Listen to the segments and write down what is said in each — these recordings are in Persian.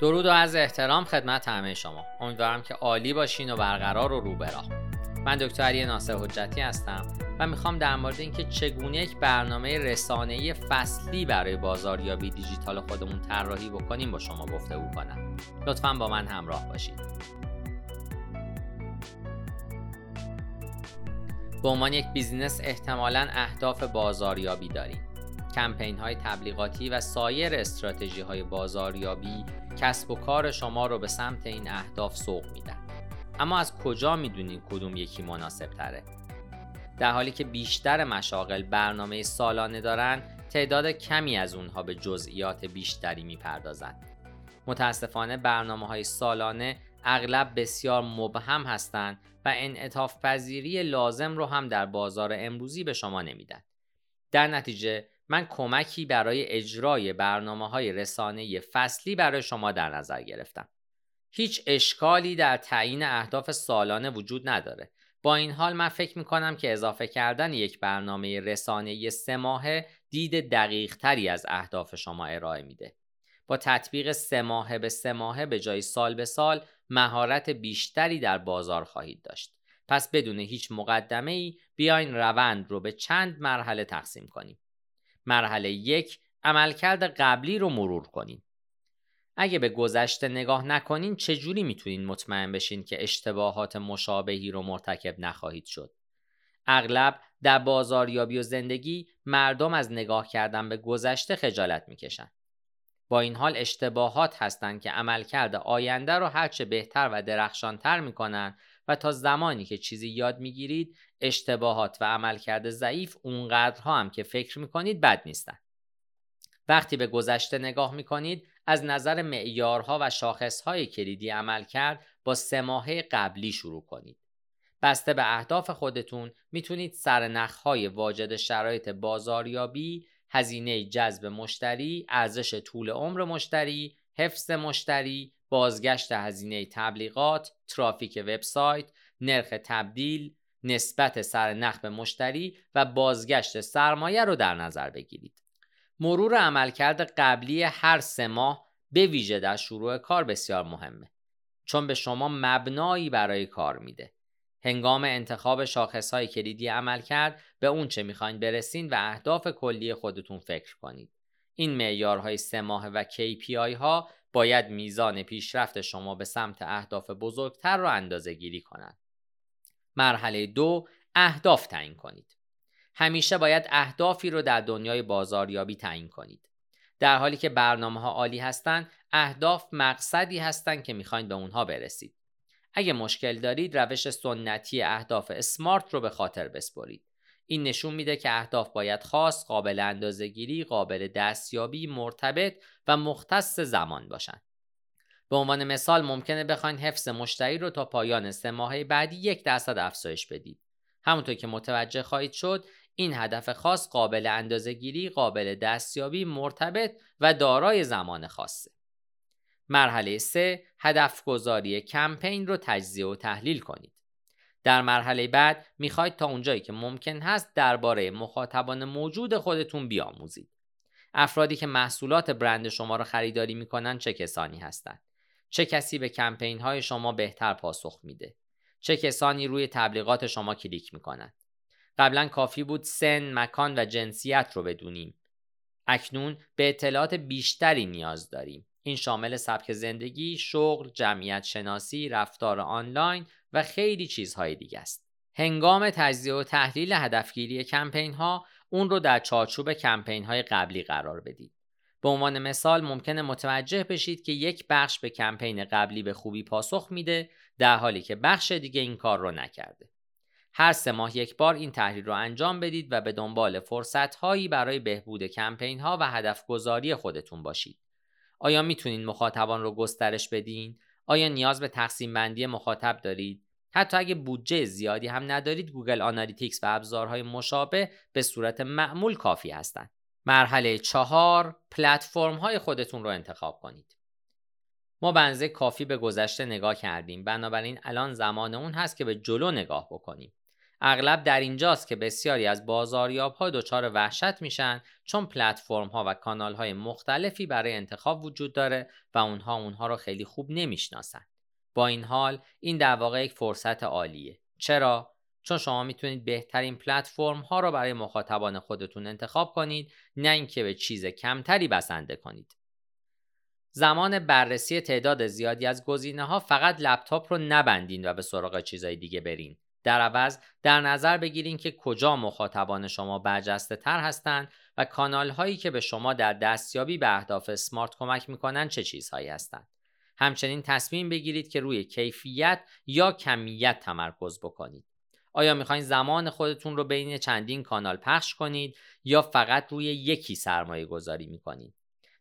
درود و از احترام خدمت همه شما. امیدوارم که عالی باشین و برقرار و رو براه من دکتر علی ناصر حجتی هستم و می‌خوام در مورد اینکه چگونه یک برنامه رسانه‌ای فصلی برای بازاریابی دیجیتال خودمون طراحی بکنیم با شما گفتگو کنم. لطفا با من همراه باشید. به عنوان یک بیزینس احتمالا اهداف بازاریابی داریم. کمپین های تبلیغاتی و سایر استراتژی های بازاریابی کسب و کار شما رو به سمت این اهداف سوق میدن. اما از کجا می‌دونید کدوم یکی مناسب تره در حالی که بیشتر مشاغل برنامه سالانه دارن تعداد کمی از اونها به جزئیات بیشتری می‌پردازند متاسفانه برنامه های سالانه اغلب بسیار مبهم هستند و انعطاف پذیری لازم رو هم در بازار امروزی به شما نمیدن. در نتیجه من کمکی برای اجرای برنامه های رسانه فصلی برای شما در نظر گرفتم. هیچ اشکالی در تعیین اهداف سالانه وجود نداره. با این حال من فکر می کنم که اضافه کردن یک برنامه رسانه سه ماهه دید دقیق تری از اهداف شما ارائه میده. با تطبیق سه ماهه به سه ماهه به جای سال به سال مهارت بیشتری در بازار خواهید داشت. پس بدون هیچ مقدمه ای بیاین روند رو به چند مرحله تقسیم کنیم. مرحله یک عملکرد قبلی رو مرور کنین. اگه به گذشته نگاه نکنین چجوری می‌تونین مطمئن بشین که اشتباهات مشابهی رو مرتکب نخواهید شد؟ اغلب در بازاریابی و زندگی مردم از نگاه کردن به گذشته خجالت می‌کشن. با این حال اشتباهات هستند که عملکرد آینده رو هرچه بهتر و درخشانتر می‌کنن و تا زمانی که چیزی یاد می‌گیرید اشتباهات و عملکرد ضعیف اونقدرها هم که فکر می‌کنید بد نیستن. وقتی به گذشته نگاه می‌کنید از نظر معیارها و شاخصهای کلیدی عمل کرد با سه ماهه قبلی شروع کنید. بسته به اهداف خودتون می‌تونید سرنخهای واجد شرایط بازاریابی، هزینه جذب مشتری، ارزش طول عمر مشتری، حفظ مشتری، بازگشت هزینه تبلیغات، ترافیک وبسایت، نرخ تبدیل، نسبت سرنخ به مشتری و بازگشت سرمایه رو در نظر بگیرید. مرور عملکرد قبلی هر سه ماه به ویژه در شروع کار بسیار مهمه چون به شما مبنایی برای کار میده. هنگام انتخاب شاخصهای کلیدی عمل کرد به اون چه می‌خواین برسین و اهداف کلی خودتون فکر کنید. این معیارهای سه ماه و KPI ها باید میزان پیشرفت شما به سمت اهداف بزرگتر رو اندازه گیری کنند. مرحله دو اهداف تعیین کنید. همیشه باید اهدافی رو در دنیای بازاریابی تعیین کنید. در حالی که برنامه ها عالی هستند، اهداف مقصدی هستند که می‌خواین به اونها برسید. اگه مشکل دارید روش سنتی اهداف اسمارت رو به خاطر بسپرید. این نشون میده که اهداف باید خاص، قابل اندازهگیری، قابل دستیابی، مرتبط و مختص زمان باشند. به عنوان مثال ممکنه بخواین حفظ مشتری رو تا پایان سه ماه بعدی یک درصد افزایش بدید. همونطور که متوجه خواهید شد این هدف خاص قابل اندازهگیری، قابل دستیابی، مرتبط و دارای زمان خاصه. مرحله 3 هدف گذاری کمپین رو تجزیه و تحلیل کنید. در مرحله بعد می‌خواید تا اونجایی که ممکن هست درباره مخاطبان موجود خودتون بیاموزید. افرادی که محصولات برند شما را خریداری می‌کنن چه کسانی هستند؟ چه کسی به کمپین های شما بهتر پاسخ میده؟ چه کسانی روی تبلیغات شما کلیک می‌کنند؟ قبلا کافی بود سن، مکان و جنسیت رو بدونیم. اکنون به اطلاعات بیشتری نیاز داریم. این شامل سبک زندگی، شغل، جمعیت شناسی، رفتار آنلاین و خیلی چیزهای دیگه است. هنگام تجزیه و تحلیل هدفگیری کمپین ها اون رو در چارچوب کمپین های قبلی قرار بدید. به عنوان مثال ممکنه متوجه بشید که یک بخش به کمپین قبلی به خوبی پاسخ میده در حالی که بخش دیگه این کار رو نکرده. هر سه ماه یک بار این تحلیل رو انجام بدید و به دنبال فرصت هایی برای بهبود کمپین ها و هدف گذاری خودتون باشید. آیا می‌تونید مخاطبان رو گسترش بدین؟ آیا نیاز به تقسیم بندی مخاطب دارید؟ حتی اگه بودجه زیادی هم ندارید Google Analytics و ابزارهای مشابه به صورت معمول کافی هستند. مرحله چهار پلتفرم های خودتون رو انتخاب کنید. ما بنزه کافی به گذشته نگاه کردیم بنابراین الان زمان اون هست که به جلو نگاه بکنیم. اغلب در اینجاست که بسیاری از بازاریاب ها دچار وحشت میشن چون پلتفرم ها و کانال های مختلفی برای انتخاب وجود داره و اونها اونها رو خیلی خوب نمی‌شناسن. با این حال این در واقع یک فرصت عالیه. چرا؟ چون شما می‌تونید بهترین پلتفرم ها رو برای مخاطبان خودتون انتخاب کنید نه اینکه به چیز کمتری بسنده کنید. زمان بررسی تعداد زیادی از گزینه ها فقط لپتاپ رو نبندین و به سراغ چیزهای دیگه برین. در عوض در نظر بگیرین که کجا مخاطبان شما برجسته تر هستند و کانال هایی که به شما در دستیابی به اهداف سمارت کمک می‌کنن چه چیزهایی هستند. همچنین تصمیم بگیرید که روی کیفیت یا کمیت تمرکز بکنید. آیا می‌خواین زمان خودتون رو بین چندین کانال پخش کنید یا فقط روی یکی سرمایه گذاری می‌کنید؟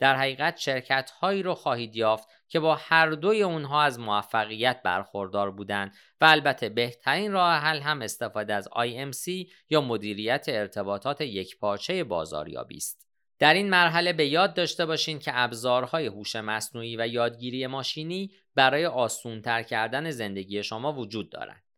در حقیقت شرکت هایی رو خواهید یافت که با هر دوی اونها از موفقیت برخوردار بودند و البته بهترین راه حل هم استفاده از IMC یا مدیریت ارتباطات یک پارچه بازاریابی است. در این مرحله به یاد داشته باشین که ابزارهای هوش مصنوعی و یادگیری ماشینی برای آسونتر کردن زندگی شما وجود دارند.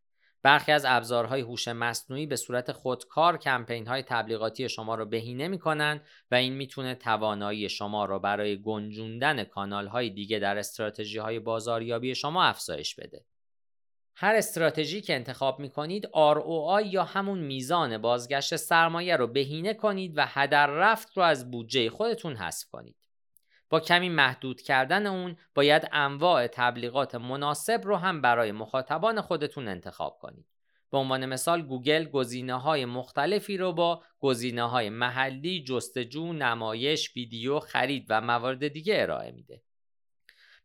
برخی از ابزارهای هوش مصنوعی به صورت خودکار کمپین های تبلیغاتی شما رو بهینه می‌کنن و این می‌تونه توانایی شما رو برای گنجوندن کانال های دیگه در استراتژی های بازاریابی شما افزایش بده. هر استراتژی که انتخاب می‌کنید ROI یا همون میزان بازگشت سرمایه رو بهینه کنید و هدر رفت رو از بودجه خودتون حذف کنید. با کمی محدود کردن اون باید انواع تبلیغات مناسب رو هم برای مخاطبان خودتون انتخاب کنید. به عنوان مثال گوگل گزینه های مختلفی رو با گزینه های محلی، جستجو، نمایش، ویدیو، خرید و موارد دیگه ارائه میده.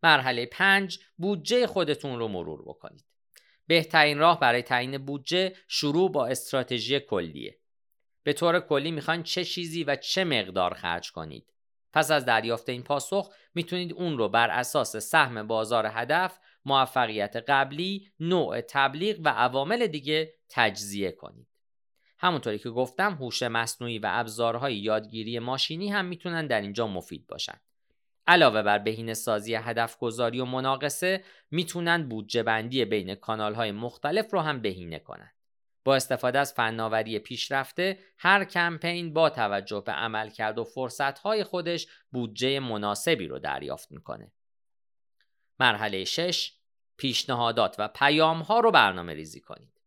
مرحله 5 بودجه خودتون رو مرور بکنید. بهترین راه برای تعیین بودجه شروع با استراتژی کلیه. به طور کلی می‌خواین چه چیزی و چه مقدار خرج کنید. پس از دریافت این پاسخ می‌تونید اون رو بر اساس سهم بازار هدف، موفقیت قبلی، نوع تبلیغ و عوامل دیگه تجزیه کنید. همونطوری که گفتم هوش مصنوعی و ابزارهای یادگیری ماشینی هم می‌تونن در اینجا مفید باشن. علاوه بر بهینه سازی هدف گذاری و مناقصه می‌تونن بودجه بندی بین کانال های مختلف رو هم بهینه کنند. با استفاده از فناوری پیشرفته هر کمپین با توجه به عملکرد و فرصتهای خودش بودجه مناسبی رو دریافت می‌کنه. مرحله 6 پیشنهادات و پیام ها رو برنامه ریزی کنید.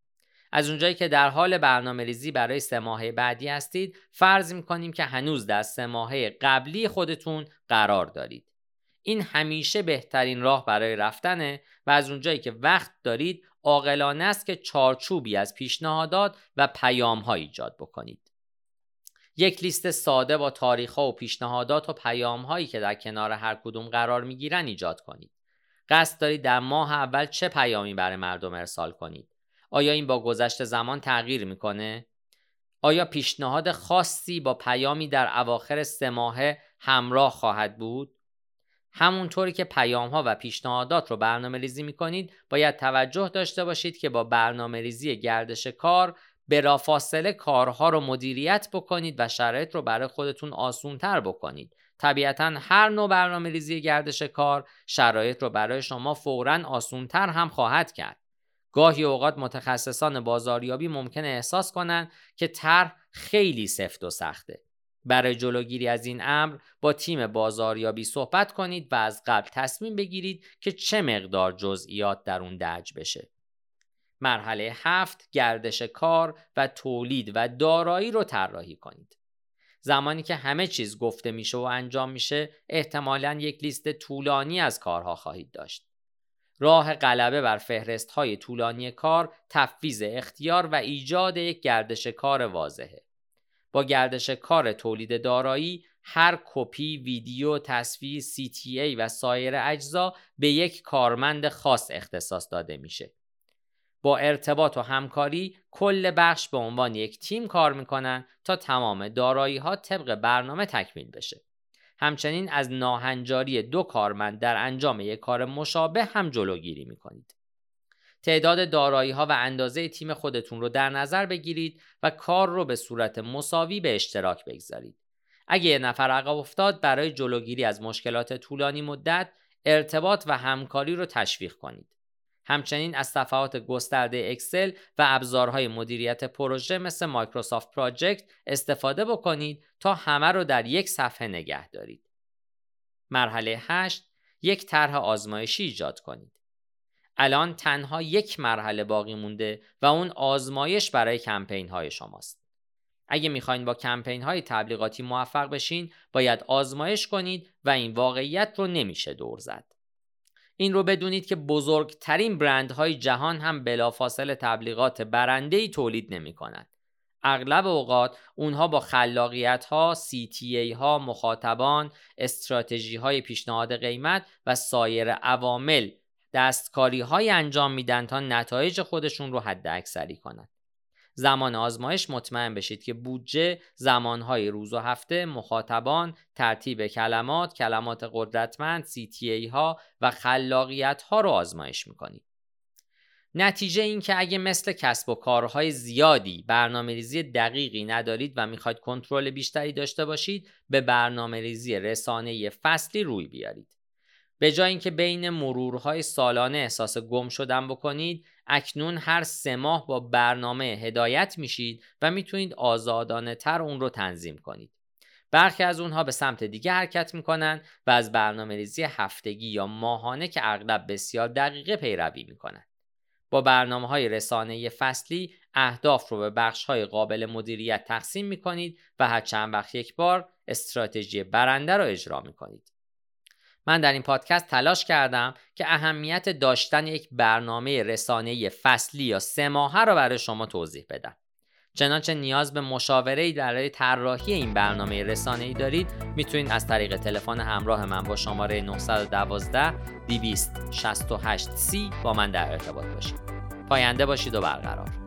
از اونجایی که در حال برنامه ریزی برای سه ماهه بعدی هستید فرض می‌کنیم که هنوز در سه ماهه قبلی خودتون قرار دارید. این همیشه بهترین راه برای رفتنه و از اونجایی که وقت دارید عاقلانه است که چارچوبی از پیشنهادات و پیام ها ایجاد بکنید. یک لیست ساده با تاریخ ها و پیشنهادات و پیام هایی که در کنار هر کدوم قرار می گیرن ایجاد کنید. قصد دارید در ماه اول چه پیامی برای مردم ارسال کنید؟ آیا این با گذشت زمان تغییر می‌کنه؟ آیا پیشنهاد خاصی با پیامی در اواخر سه ماهه همراه خواهد بود؟ همونطوری که پیام ها و پیشنهادات رو برنامه ریزی می کنید باید توجه داشته باشید که با برنامه ریزی گردش کار بلافاصله کارها رو مدیریت بکنید و شرایط رو برای خودتون آسون تر بکنید. طبیعتا هر نوع برنامه ریزی گردش کار شرایط رو برای شما فورا آسون تر هم خواهد کرد. گاهی اوقات متخصصان بازاریابی ممکن احساس کنند که طرح خیلی سفت و سخته. برای جلوگیری از این امر با تیم بازاریابی صحبت کنید و از قبل تصمیم بگیرید که چه مقدار جزئیات در اون درج بشه. مرحله هفت گردش کار و تولید و دارایی رو طراحی کنید. زمانی که همه چیز گفته میشه و انجام میشه احتمالا یک لیست طولانی از کارها خواهید داشت. راه غلبه بر فهرست های طولانی کار تفویض اختیار و ایجاد یک گردش کار واضحه. با گردش کار تولید دارایی هر کپی، ویدیو، تصویر، CTA و سایر اجزا به یک کارمند خاص اختصاص داده میشه. با ارتباط و همکاری کل بخش به عنوان یک تیم کار می‌کنن تا تمام دارایی ها طبق برنامه تکمیل بشه. همچنین از ناهنجاری دو کارمند در انجام یک کار مشابه هم جلوگیری می‌کنید. تعداد دارایی ها و اندازه تیم خودتون رو در نظر بگیرید و کار رو به صورت مساوی به اشتراک بگذارید. اگه یه نفر عقب افتاد برای جلوگیری از مشکلات طولانی مدت ارتباط و همکاری رو تشویق کنید. همچنین از صفحات گسترده اکسل و ابزارهای مدیریت پروژه مثل مایکروسافت پراجکت استفاده بکنید تا همه رو در یک صفحه نگه دارید. مرحله 8 یک طرح آزمایشی ایجاد کنید. الان تنها یک مرحله باقی مونده و اون آزمایش برای کمپین های شماست. اگه می‌خواین با کمپین های تبلیغاتی موفق بشین باید آزمایش کنید و این واقعیت رو نمیشه دور زد. این رو بدونید که بزرگترین برندهای جهان هم بلافاصله تبلیغات برنده تولید نمی کنند. اغلب اوقات اونها با خلاقیت ها، CTA ها، مخاطبان، استراتژی های پیشنهاد قیمت و سایر عوامل دستکاری های انجام میدن تا نتایج خودشون رو حد اکثری کنند. زمان آزمایش مطمئن بشید که بودجه زمانهای روز و هفته مخاطبان ترتیب کلمات کلمات قدرتمند CTA ها و خلاقیت ها رو آزمایش می‌کنید نتیجه این که اگه مثل کسب و کارهای زیادی برنامه ریزی دقیقی ندارید و می‌خواید کنترل بیشتری داشته باشید به برنامه ریزی رسانه فصلی روی بیارید. به جای اینکه بین مرورهای سالانه احساس گم شدن بکنید اکنون هر سه ماه با برنامه هدایت میشید و می‌تونید آزادانه تر اون رو تنظیم کنید. برخی از اونها به سمت دیگه حرکت می‌کنن و از برنامه ریزی هفتگی یا ماهانه که اغلب بسیار دقیقه پیروی می‌کنن. با برنامه های رسانه فصلی اهداف رو به بخش های قابل مدیریت تقسیم می‌کنید و هر چند وقت یک بار استراتژی برنده رو اجرا می‌کنید. من در این پادکست تلاش کردم که اهمیت داشتن یک برنامه رسانه فصلی یا سه ماهه رو برای شما توضیح بدم. چنانچه نیاز به مشاوره برای طراحی این برنامه رسانه ای دارید می‌تونید از طریق تلفن همراه من با شماره 912 268 c با من در ارتباط باشید. پاینده باشید و برقرار.